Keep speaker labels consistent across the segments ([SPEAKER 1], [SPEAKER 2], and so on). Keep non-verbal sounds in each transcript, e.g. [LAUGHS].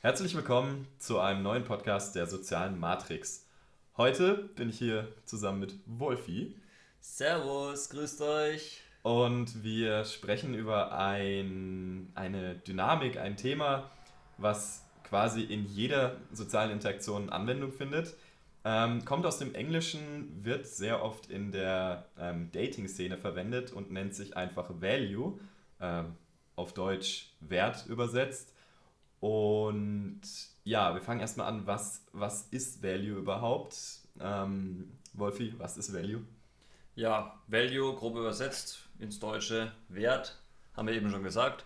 [SPEAKER 1] Herzlich willkommen zu einem neuen Podcast der sozialen Matrix. Heute bin ich hier zusammen mit Wolfi.
[SPEAKER 2] Servus, grüßt euch.
[SPEAKER 1] Und wir sprechen über ein, eine Dynamik, ein Thema, was quasi in jeder sozialen Interaktion Anwendung findet. Ähm, kommt aus dem Englischen, wird sehr oft in der ähm, Dating-Szene verwendet und nennt sich einfach Value, ähm, auf Deutsch Wert übersetzt. Und ja, wir fangen erstmal an, was, was ist Value überhaupt? Ähm, Wolfi, was ist Value?
[SPEAKER 2] Ja, Value, grob übersetzt ins Deutsche, Wert, haben wir eben schon gesagt.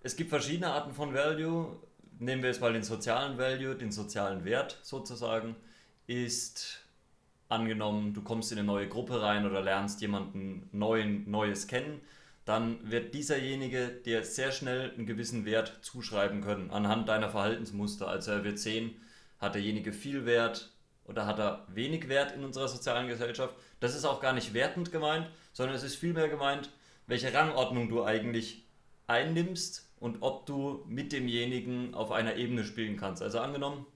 [SPEAKER 2] Es gibt verschiedene Arten von Value. Nehmen wir jetzt mal den sozialen Value, den sozialen Wert sozusagen, ist angenommen, du kommst in eine neue Gruppe rein oder lernst jemanden neuen, Neues kennen dann wird dieserjenige dir sehr schnell einen gewissen Wert zuschreiben können anhand deiner Verhaltensmuster. Also er wird sehen, hat derjenige viel Wert oder hat er wenig Wert in unserer sozialen Gesellschaft. Das ist auch gar nicht wertend gemeint, sondern es ist vielmehr gemeint, welche Rangordnung du eigentlich einnimmst und ob du mit demjenigen auf einer Ebene spielen kannst. Also angenommen,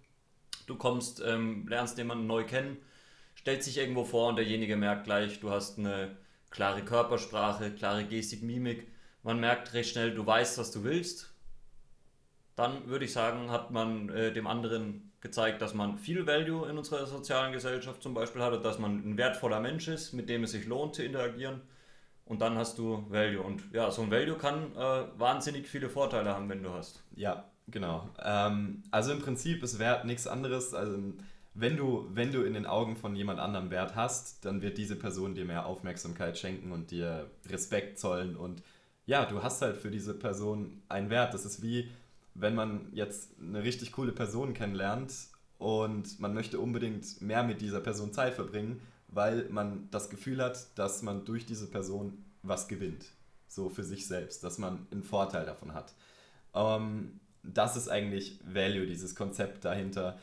[SPEAKER 2] du kommst, ähm, lernst jemanden neu kennen, stellt sich irgendwo vor und derjenige merkt gleich, du hast eine klare Körpersprache, klare Gestik, Mimik. Man merkt recht schnell, du weißt, was du willst. Dann würde ich sagen, hat man äh, dem anderen gezeigt, dass man viel Value in unserer sozialen Gesellschaft zum Beispiel hat, dass man ein wertvoller Mensch ist, mit dem es sich lohnt zu interagieren. Und dann hast du Value. Und ja, so ein Value kann äh, wahnsinnig viele Vorteile haben, wenn du hast.
[SPEAKER 1] Ja, genau. Ähm, also im Prinzip ist Wert nichts anderes. Also wenn du, wenn du in den Augen von jemand anderem Wert hast, dann wird diese Person dir mehr Aufmerksamkeit schenken und dir Respekt zollen. Und ja, du hast halt für diese Person einen Wert. Das ist wie, wenn man jetzt eine richtig coole Person kennenlernt und man möchte unbedingt mehr mit dieser Person Zeit verbringen, weil man das Gefühl hat, dass man durch diese Person was gewinnt. So für sich selbst, dass man einen Vorteil davon hat. Ähm, das ist eigentlich Value, dieses Konzept dahinter.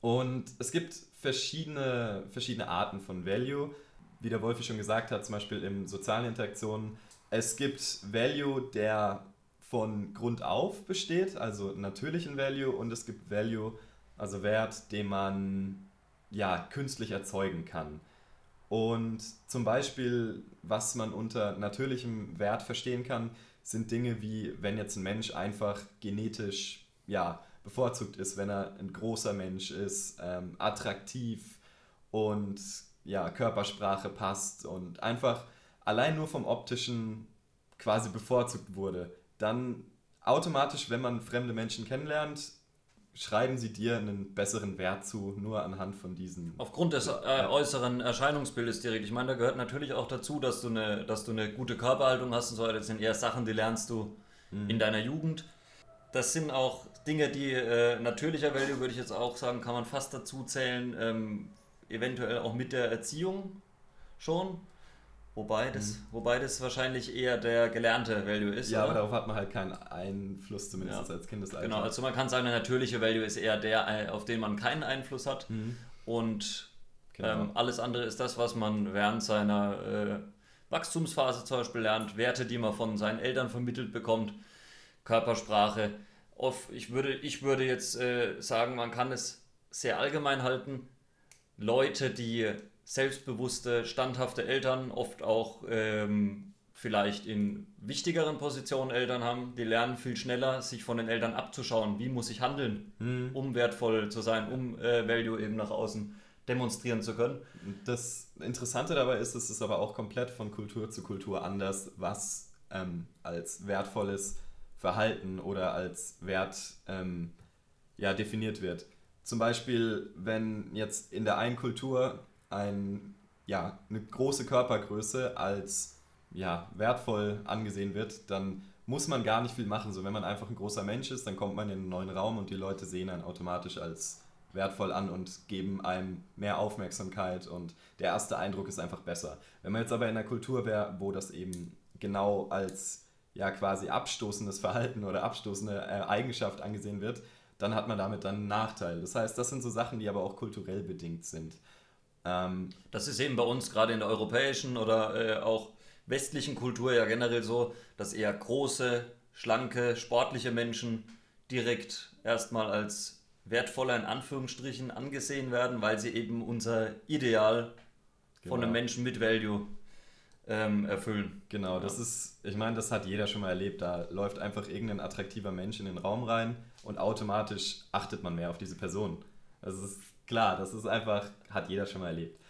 [SPEAKER 1] Und es gibt verschiedene, verschiedene Arten von Value. Wie der Wolfi schon gesagt hat, zum Beispiel in sozialen Interaktionen. Es gibt Value, der von Grund auf besteht, also natürlichen Value, und es gibt Value, also Wert, den man ja künstlich erzeugen kann. Und zum Beispiel, was man unter natürlichem Wert verstehen kann, sind Dinge wie, wenn jetzt ein Mensch einfach genetisch ja, bevorzugt ist, wenn er ein großer Mensch ist, ähm, attraktiv und ja, Körpersprache passt und einfach allein nur vom optischen quasi bevorzugt wurde, dann automatisch, wenn man fremde Menschen kennenlernt, schreiben sie dir einen besseren Wert zu, nur anhand von diesen.
[SPEAKER 2] Aufgrund des äh, äußeren Erscheinungsbildes direkt. Ich meine, da gehört natürlich auch dazu, dass du eine, dass du eine gute Körperhaltung hast und so weiter. Das sind eher Sachen, die lernst du mhm. in deiner Jugend. Das sind auch Dinge, die äh, natürlicher Value, würde ich jetzt auch sagen, kann man fast dazu zählen, ähm, eventuell auch mit der Erziehung schon. Wobei das, mhm. wobei das wahrscheinlich eher der gelernte Value ist.
[SPEAKER 1] Ja, oder? aber darauf hat man halt keinen Einfluss, zumindest ja. als Kindesalter.
[SPEAKER 2] Genau, also man kann sagen, der natürliche Value ist eher der, äh, auf den man keinen Einfluss hat. Mhm. Und genau. ähm, alles andere ist das, was man während seiner äh, Wachstumsphase zum Beispiel lernt, Werte, die man von seinen Eltern vermittelt bekommt, Körpersprache auf, ich, würde, ich würde jetzt äh, sagen, man kann es sehr allgemein halten. Leute, die selbstbewusste, standhafte Eltern, oft auch ähm, vielleicht in wichtigeren Positionen Eltern haben, die lernen viel schneller, sich von den Eltern abzuschauen, wie muss ich handeln, mhm. um wertvoll zu sein, um äh, Value eben nach außen demonstrieren zu können.
[SPEAKER 1] Das Interessante dabei ist, es ist aber auch komplett von Kultur zu Kultur anders, was ähm, als wertvolles Verhalten oder als Wert ähm, ja, definiert wird. Zum Beispiel, wenn jetzt in der einen Kultur ein, ja, eine große Körpergröße als ja, wertvoll angesehen wird, dann muss man gar nicht viel machen. So, wenn man einfach ein großer Mensch ist, dann kommt man in einen neuen Raum und die Leute sehen einen automatisch als wertvoll an und geben einem mehr Aufmerksamkeit und der erste Eindruck ist einfach besser. Wenn man jetzt aber in einer Kultur wäre, wo das eben genau als ja quasi abstoßendes Verhalten oder abstoßende äh, Eigenschaft angesehen wird, dann hat man damit dann einen Nachteil. Das heißt, das sind so Sachen, die aber auch kulturell bedingt sind.
[SPEAKER 2] Ähm, das ist eben bei uns gerade in der europäischen oder äh, auch westlichen Kultur ja generell so, dass eher große, schlanke, sportliche Menschen direkt erstmal als wertvoller in Anführungsstrichen angesehen werden, weil sie eben unser Ideal genau. von einem Menschen mit Value ähm, erfüllen.
[SPEAKER 1] Genau, das ist, ich meine, das hat jeder schon mal erlebt. Da läuft einfach irgendein attraktiver Mensch in den Raum rein und automatisch achtet man mehr auf diese Person. Das ist klar, das ist einfach, hat jeder schon mal erlebt.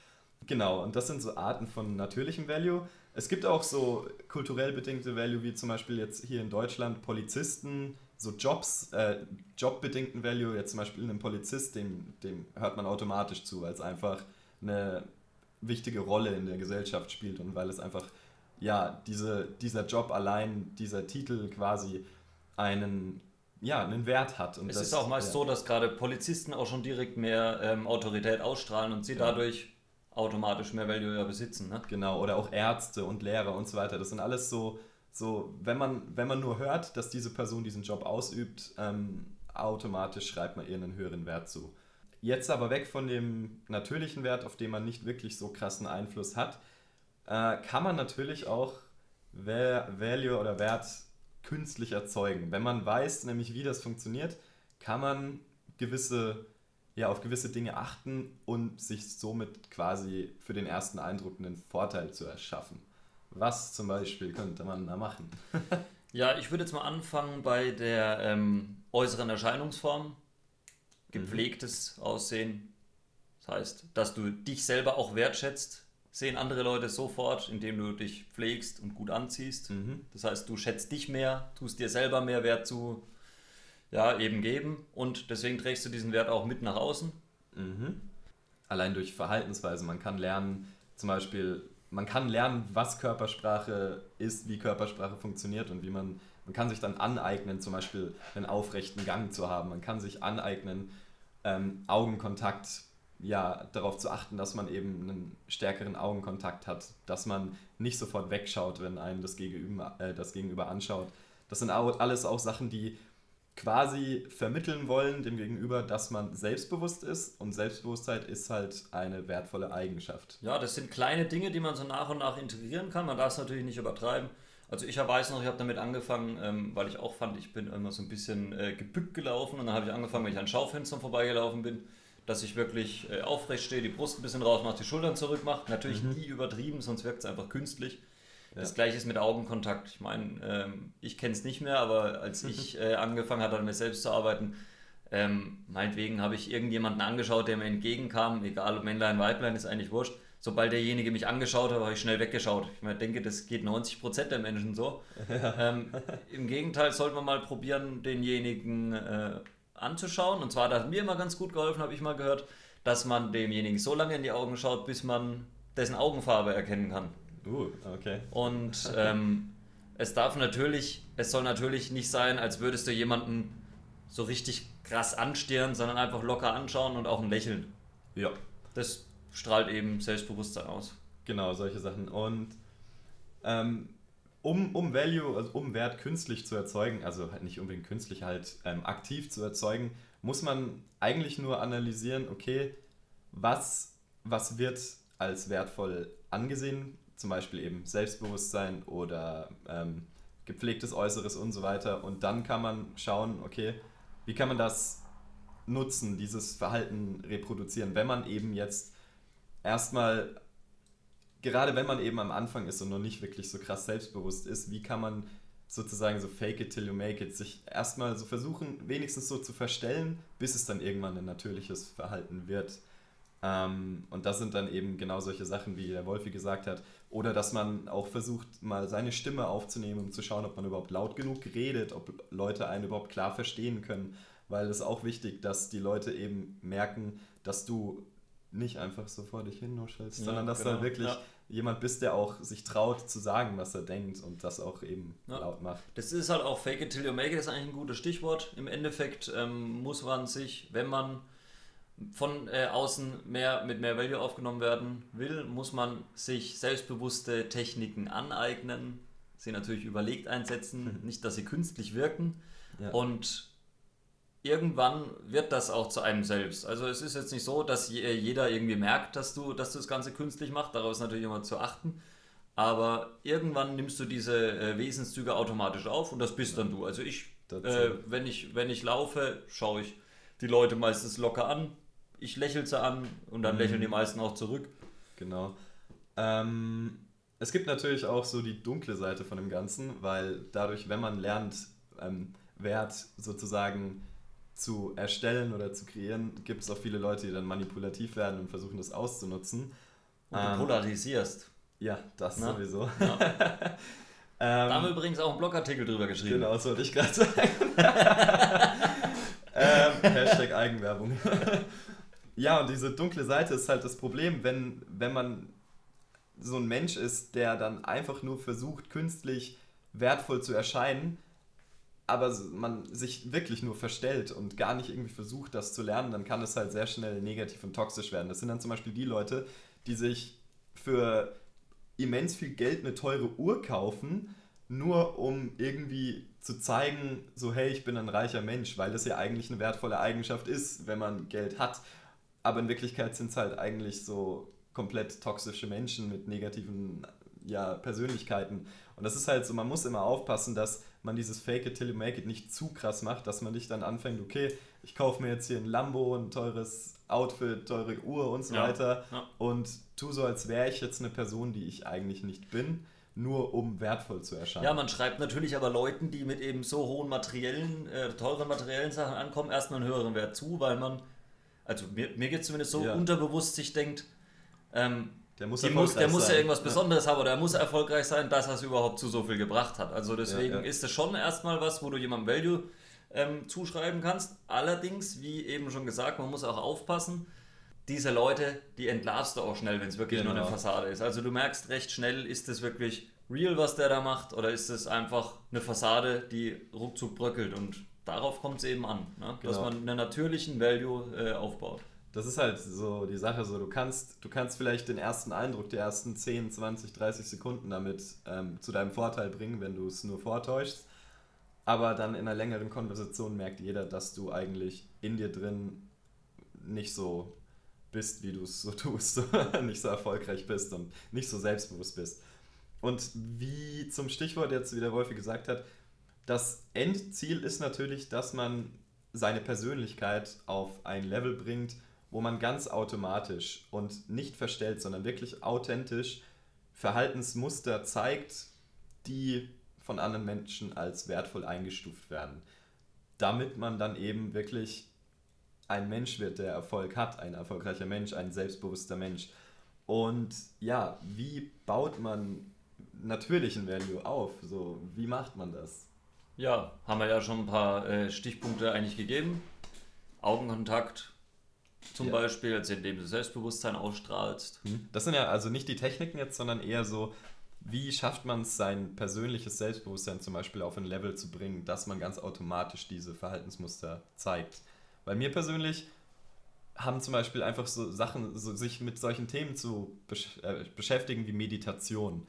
[SPEAKER 1] Genau, und das sind so Arten von natürlichem Value. Es gibt auch so kulturell bedingte Value, wie zum Beispiel jetzt hier in Deutschland Polizisten, so Jobs, äh, jobbedingten Value, jetzt zum Beispiel einem Polizist, dem, dem hört man automatisch zu, weil es einfach eine wichtige Rolle in der Gesellschaft spielt und weil es einfach, ja, diese, dieser Job allein, dieser Titel quasi einen, ja, einen Wert hat.
[SPEAKER 2] Und es das, ist auch meist ja. so, dass gerade Polizisten auch schon direkt mehr ähm, Autorität ausstrahlen und sie ja. dadurch automatisch mehr Value ja besitzen. Ne?
[SPEAKER 1] Genau, oder auch Ärzte und Lehrer und so weiter. Das sind alles so, so wenn, man, wenn man nur hört, dass diese Person diesen Job ausübt, ähm, automatisch schreibt man ihr einen höheren Wert zu. Jetzt aber weg von dem natürlichen Wert, auf den man nicht wirklich so krassen Einfluss hat, äh, kann man natürlich auch Value oder Wert künstlich erzeugen. Wenn man weiß, nämlich wie das funktioniert, kann man gewisse ja, auf gewisse Dinge achten und sich somit quasi für den ersten Eindruck einen Vorteil zu erschaffen. Was zum Beispiel könnte man da machen? [LAUGHS]
[SPEAKER 2] ja, ich würde jetzt mal anfangen bei der ähm, äußeren Erscheinungsform. Gepflegtes mhm. Aussehen. Das heißt, dass du dich selber auch wertschätzt, sehen andere Leute sofort, indem du dich pflegst und gut anziehst. Mhm. Das heißt, du schätzt dich mehr, tust dir selber mehr Wert zu, ja, eben geben und deswegen trägst du diesen Wert auch mit nach außen.
[SPEAKER 1] Mhm. Allein durch Verhaltensweise. Man kann lernen, zum Beispiel, man kann lernen, was Körpersprache ist, wie Körpersprache funktioniert und wie man, man kann sich dann aneignen, zum Beispiel einen aufrechten Gang zu haben. Man kann sich aneignen, ähm, Augenkontakt, ja, darauf zu achten, dass man eben einen stärkeren Augenkontakt hat, dass man nicht sofort wegschaut, wenn einem das Gegenüber, äh, das Gegenüber anschaut. Das sind auch, alles auch Sachen, die quasi vermitteln wollen dem Gegenüber, dass man selbstbewusst ist und Selbstbewusstheit ist halt eine wertvolle Eigenschaft.
[SPEAKER 2] Ja, das sind kleine Dinge, die man so nach und nach integrieren kann. Man darf es natürlich nicht übertreiben. Also ich weiß noch, ich habe damit angefangen, ähm, weil ich auch fand, ich bin immer so ein bisschen äh, gebückt gelaufen und dann habe ich angefangen, wenn ich an Schaufenstern vorbeigelaufen bin, dass ich wirklich äh, aufrecht stehe, die Brust ein bisschen raus mache, die Schultern zurück mache. Natürlich mhm. nie übertrieben, sonst wirkt es einfach künstlich. Ja. Das gleiche ist mit Augenkontakt. Ich meine, ähm, ich kenne es nicht mehr, aber als [LAUGHS] ich äh, angefangen habe, an mir selbst zu arbeiten, ähm, meinetwegen habe ich irgendjemanden angeschaut, der mir entgegenkam, egal ob Männlein, Weiblein, ist eigentlich wurscht. Sobald derjenige mich angeschaut hat, habe ich schnell weggeschaut. Ich meine, denke, das geht 90% der Menschen so. Ja. Ähm, Im Gegenteil sollte man mal probieren, denjenigen äh, anzuschauen. Und zwar, hat mir immer ganz gut geholfen, habe ich mal gehört, dass man demjenigen so lange in die Augen schaut, bis man dessen Augenfarbe erkennen kann.
[SPEAKER 1] Uh, okay.
[SPEAKER 2] Und ähm, es darf natürlich, es soll natürlich nicht sein, als würdest du jemanden so richtig krass anstirren, sondern einfach locker anschauen und auch ein Lächeln.
[SPEAKER 1] Ja.
[SPEAKER 2] Das strahlt eben Selbstbewusstsein aus.
[SPEAKER 1] Genau, solche Sachen. Und ähm, um, um Value, also um Wert künstlich zu erzeugen, also halt nicht unbedingt künstlich, halt ähm, aktiv zu erzeugen, muss man eigentlich nur analysieren, okay, was, was wird als wertvoll angesehen zum Beispiel eben Selbstbewusstsein oder ähm, gepflegtes Äußeres und so weiter. Und dann kann man schauen, okay, wie kann man das nutzen, dieses Verhalten reproduzieren, wenn man eben jetzt erstmal, gerade wenn man eben am Anfang ist und noch nicht wirklich so krass selbstbewusst ist, wie kann man sozusagen so fake it till you make it, sich erstmal so versuchen, wenigstens so zu verstellen, bis es dann irgendwann ein natürliches Verhalten wird. Ähm, und das sind dann eben genau solche Sachen, wie der Wolfi gesagt hat. Oder dass man auch versucht, mal seine Stimme aufzunehmen, um zu schauen, ob man überhaupt laut genug redet, ob Leute einen überhaupt klar verstehen können. Weil es auch wichtig, dass die Leute eben merken, dass du nicht einfach so vor dich hin nuschelst, ja, sondern dass genau. da wirklich ja. jemand bist, der auch sich traut zu sagen, was er denkt und das auch eben ja. laut macht.
[SPEAKER 2] Das ist halt auch Fake it till you make it, ist eigentlich ein gutes Stichwort. Im Endeffekt ähm, muss man sich, wenn man von äh, außen mehr mit mehr Value aufgenommen werden will, muss man sich selbstbewusste Techniken aneignen, sie natürlich überlegt einsetzen, [LAUGHS] nicht, dass sie künstlich wirken. Und irgendwann wird das auch zu einem selbst. Also es ist jetzt nicht so, dass jeder irgendwie merkt, dass du, dass du das Ganze künstlich machst, darauf ist natürlich immer zu achten. Aber irgendwann nimmst du diese äh, Wesenszüge automatisch auf und das bist dann du. Also ich Äh, wenn, ich, wenn ich laufe, schaue ich die Leute meistens locker an. Ich lächle sie an und dann mhm. lächeln die meisten auch zurück.
[SPEAKER 1] Genau. Ähm, es gibt natürlich auch so die dunkle Seite von dem Ganzen, weil dadurch, wenn man lernt, ähm, Wert sozusagen zu erstellen oder zu kreieren, gibt es auch viele Leute, die dann manipulativ werden und versuchen, das auszunutzen.
[SPEAKER 2] Und du ähm, polarisierst.
[SPEAKER 1] Ja, das Na? sowieso. Ja.
[SPEAKER 2] ähm, [LAUGHS] da haben wir übrigens auch einen Blogartikel drüber geschrieben.
[SPEAKER 1] Genau, das wollte ich gerade sagen. [LAUGHS] ähm, Hashtag Eigenwerbung. [LAUGHS] ja, und diese dunkle Seite ist halt das Problem, wenn, wenn man so ein Mensch ist, der dann einfach nur versucht, künstlich wertvoll zu erscheinen, aber man sich wirklich nur verstellt und gar nicht irgendwie versucht, das zu lernen, dann kann es halt sehr schnell negativ und toxisch werden. Das sind dann zum Beispiel die Leute, die sich für immens viel Geld eine teure Uhr kaufen, nur um irgendwie zu zeigen, so hey, ich bin ein reicher Mensch, weil das ja eigentlich eine wertvolle Eigenschaft ist, wenn man Geld hat. Aber in Wirklichkeit sind es halt eigentlich so komplett toxische Menschen mit negativen ja, Persönlichkeiten. Und das ist halt so, man muss immer aufpassen, dass man dieses Fake it till you make it nicht zu krass macht, dass man nicht dann anfängt, okay, ich kaufe mir jetzt hier ein Lambo, ein teures Outfit, teure Uhr und so ja, weiter ja. und tu so, als wäre ich jetzt eine Person, die ich eigentlich nicht bin, nur um wertvoll zu erscheinen.
[SPEAKER 2] Ja, man schreibt natürlich aber Leuten, die mit eben so hohen materiellen, äh, teuren materiellen Sachen ankommen, erstmal einen höheren Wert zu, weil man, also mir, mir geht es zumindest so, ja. unterbewusst sich denkt, ähm, der muss, muss, der muss ja irgendwas Besonderes ja. haben oder er muss erfolgreich sein, dass er es überhaupt zu so viel gebracht hat. Also deswegen ja, ist es schon erstmal was, wo du jemandem Value ähm, zuschreiben kannst. Allerdings, wie eben schon gesagt, man muss auch aufpassen, diese Leute, die entlarvst du auch schnell, wenn es wirklich genau. nur eine Fassade ist. Also du merkst recht schnell, ist es wirklich real, was der da macht, oder ist es einfach eine Fassade, die ruckzuck bröckelt und darauf kommt es eben an, ne? dass genau. man einen natürlichen Value äh, aufbaut
[SPEAKER 1] das ist halt so die Sache, so du kannst, du kannst vielleicht den ersten Eindruck, die ersten 10, 20, 30 Sekunden damit ähm, zu deinem Vorteil bringen, wenn du es nur vortäuschst. Aber dann in einer längeren Konversation merkt jeder, dass du eigentlich in dir drin nicht so bist, wie du es so tust, [LAUGHS] nicht so erfolgreich bist und nicht so selbstbewusst bist. Und wie zum Stichwort jetzt, wie der Wolfi gesagt hat, das Endziel ist natürlich, dass man seine Persönlichkeit auf ein Level bringt, wo man ganz automatisch und nicht verstellt, sondern wirklich authentisch Verhaltensmuster zeigt, die von anderen Menschen als wertvoll eingestuft werden. Damit man dann eben wirklich ein Mensch wird, der Erfolg hat, ein erfolgreicher Mensch, ein selbstbewusster Mensch. Und ja, wie baut man natürlichen Value auf? So, wie macht man das?
[SPEAKER 2] Ja, haben wir ja schon ein paar äh, Stichpunkte eigentlich gegeben. Augenkontakt, zum ja. Beispiel, also indem du Selbstbewusstsein ausstrahlst.
[SPEAKER 1] Hm. Das sind ja also nicht die Techniken jetzt, sondern eher so, wie schafft man es, sein persönliches Selbstbewusstsein zum Beispiel auf ein Level zu bringen, dass man ganz automatisch diese Verhaltensmuster zeigt. Weil mir persönlich haben zum Beispiel einfach so Sachen, so sich mit solchen Themen zu besch äh, beschäftigen wie Meditation,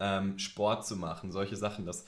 [SPEAKER 1] ähm, Sport zu machen, solche Sachen, dass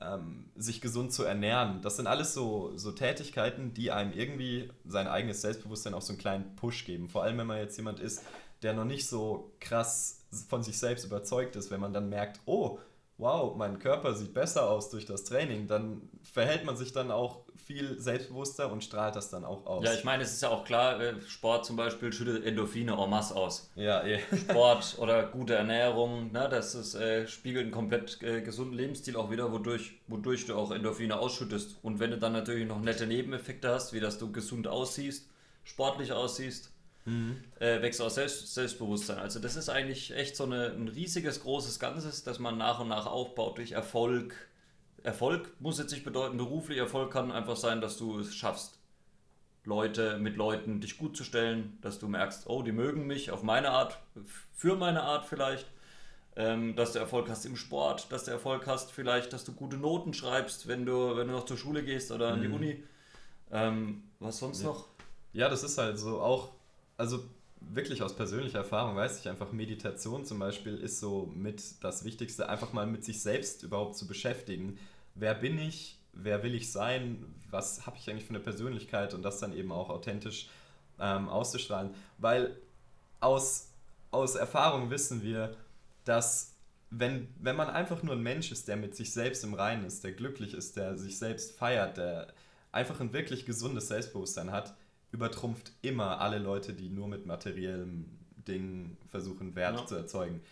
[SPEAKER 1] ähm, sich gesund zu ernähren. Das sind alles so, so Tätigkeiten, die einem irgendwie sein eigenes Selbstbewusstsein auch so einen kleinen Push geben. Vor allem, wenn man jetzt jemand ist, der noch nicht so krass von sich selbst überzeugt ist, wenn man dann merkt, oh, wow, mein Körper sieht besser aus durch das Training, dann verhält man sich dann auch viel selbstbewusster und strahlt das dann auch aus.
[SPEAKER 2] Ja, ich meine, es ist ja auch klar, äh, Sport zum Beispiel schüttet Endorphine en masse aus.
[SPEAKER 1] Ja, eh. [LAUGHS]
[SPEAKER 2] Sport oder gute Ernährung, ne, das ist, äh, spiegelt einen komplett äh, gesunden Lebensstil auch wieder, wodurch, wodurch du auch Endorphine ausschüttest. Und wenn du dann natürlich noch nette Nebeneffekte hast, wie dass du gesund aussiehst, sportlich aussiehst, mhm. äh, wächst auch Selbst, Selbstbewusstsein. Also das ist eigentlich echt so eine, ein riesiges, großes Ganzes, das man nach und nach aufbaut durch Erfolg. Erfolg muss jetzt nicht bedeuten, beruflich Erfolg kann einfach sein, dass du es schaffst, Leute mit Leuten dich gut zu stellen, dass du merkst, oh, die mögen mich auf meine Art, für meine Art vielleicht. Ähm, dass du Erfolg hast im Sport, dass du Erfolg hast vielleicht, dass du gute Noten schreibst, wenn du, wenn du noch zur Schule gehst oder an die mhm. Uni. Ähm, was sonst
[SPEAKER 1] ja.
[SPEAKER 2] noch?
[SPEAKER 1] Ja, das ist halt so auch also wirklich aus persönlicher Erfahrung weiß ich einfach, Meditation zum Beispiel ist so mit das Wichtigste, einfach mal mit sich selbst überhaupt zu beschäftigen. Wer bin ich? Wer will ich sein? Was habe ich eigentlich für eine Persönlichkeit? Und das dann eben auch authentisch ähm, auszustrahlen. Weil aus, aus Erfahrung wissen wir, dass wenn, wenn man einfach nur ein Mensch ist, der mit sich selbst im Reinen ist, der glücklich ist, der sich selbst feiert, der einfach ein wirklich gesundes Selbstbewusstsein hat, übertrumpft immer alle Leute, die nur mit materiellem Dingen versuchen, Wert ja. zu erzeugen.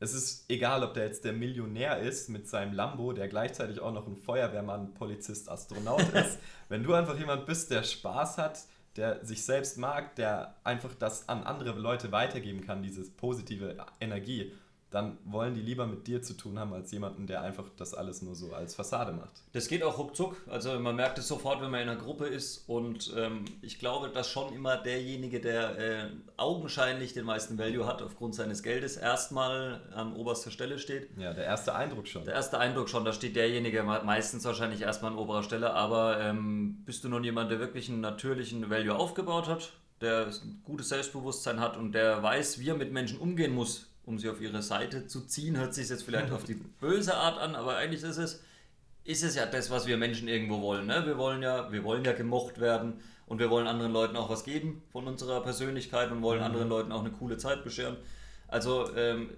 [SPEAKER 1] Es ist egal, ob der jetzt der Millionär ist mit seinem Lambo, der gleichzeitig auch noch ein Feuerwehrmann, Polizist, Astronaut [LAUGHS] ist. Wenn du einfach jemand bist, der Spaß hat, der sich selbst mag, der einfach das an andere Leute weitergeben kann, diese positive Energie dann wollen die lieber mit dir zu tun haben, als jemanden, der einfach das alles nur so als Fassade macht.
[SPEAKER 2] Das geht auch ruckzuck. Also man merkt es sofort, wenn man in einer Gruppe ist. Und ähm, ich glaube, dass schon immer derjenige, der äh, augenscheinlich den meisten Value hat, aufgrund seines Geldes, erstmal an oberster Stelle steht.
[SPEAKER 1] Ja, der erste Eindruck schon.
[SPEAKER 2] Der erste Eindruck schon. Da steht derjenige meistens wahrscheinlich erstmal an oberer Stelle. Aber ähm, bist du nun jemand, der wirklich einen natürlichen Value aufgebaut hat? der ein gutes Selbstbewusstsein hat und der weiß, wie er mit Menschen umgehen muss, um sie auf ihre Seite zu ziehen. Hört sich jetzt vielleicht [LAUGHS] auf die böse Art an, aber eigentlich ist es, ist es ja das, was wir Menschen irgendwo wollen. Ne? Wir, wollen ja, wir wollen ja gemocht werden und wir wollen anderen Leuten auch was geben von unserer Persönlichkeit und wollen mhm. anderen Leuten auch eine coole Zeit bescheren. Also, ähm,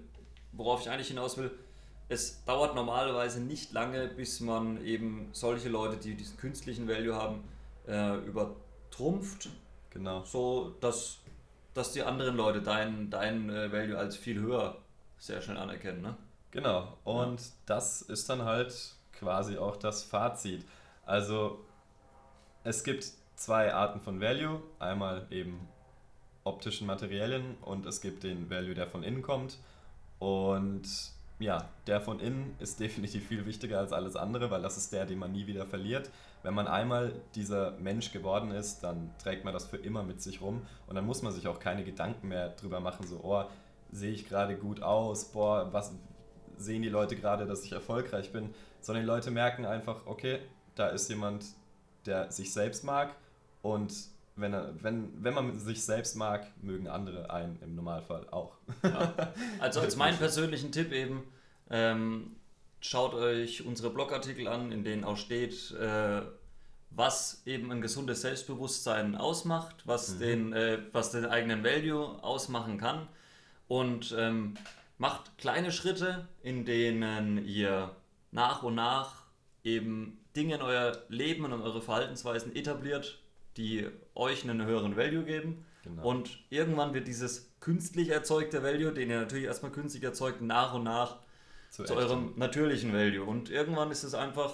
[SPEAKER 2] worauf ich eigentlich hinaus will, es dauert normalerweise nicht lange, bis man eben solche Leute, die diesen künstlichen Value haben, äh, übertrumpft.
[SPEAKER 1] Genau.
[SPEAKER 2] So, dass dass die anderen Leute dein, dein äh, Value als viel höher sehr schnell anerkennen. Ne?
[SPEAKER 1] Genau, und ja. das ist dann halt quasi auch das Fazit. Also es gibt zwei Arten von Value. Einmal eben optischen Materialien und es gibt den Value, der von innen kommt. Und ja, der von innen ist [LAUGHS] definitiv viel wichtiger als alles andere, weil das ist der, den man nie wieder verliert wenn man einmal dieser Mensch geworden ist, dann trägt man das für immer mit sich rum und dann muss man sich auch keine Gedanken mehr drüber machen, so, oh, sehe ich gerade gut aus, boah, was sehen die Leute gerade, dass ich erfolgreich bin, sondern die Leute merken einfach, okay, da ist jemand, der sich selbst mag und wenn, er, wenn, wenn man sich selbst mag, mögen andere einen im Normalfall auch.
[SPEAKER 2] Ja. Also als [LAUGHS] meinen persönlichen Tipp eben, ähm, schaut euch unsere Blogartikel an, in denen auch steht, äh, was eben ein gesundes Selbstbewusstsein ausmacht, was, mhm. den, äh, was den eigenen Value ausmachen kann. Und ähm, macht kleine Schritte, in denen ihr nach und nach eben Dinge in euer Leben und in eure Verhaltensweisen etabliert, die euch einen höheren Value geben. Genau. Und irgendwann wird dieses künstlich erzeugte Value, den ihr natürlich erstmal künstlich erzeugt, nach und nach zu, zu eurem natürlichen Value. Und irgendwann ist es einfach,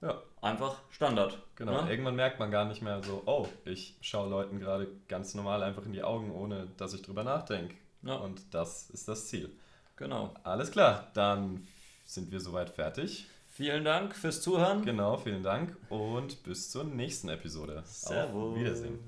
[SPEAKER 2] ja. einfach Standard.
[SPEAKER 1] Genau, ne? irgendwann merkt man gar nicht mehr so, oh, ich schaue Leuten gerade ganz normal einfach in die Augen, ohne dass ich drüber nachdenke. Ja. Und das ist das Ziel.
[SPEAKER 2] Genau.
[SPEAKER 1] Alles klar, dann sind wir soweit fertig.
[SPEAKER 2] Vielen Dank fürs Zuhören.
[SPEAKER 1] Genau, vielen Dank und bis zur nächsten Episode.
[SPEAKER 2] Servus. Auf Wiedersehen.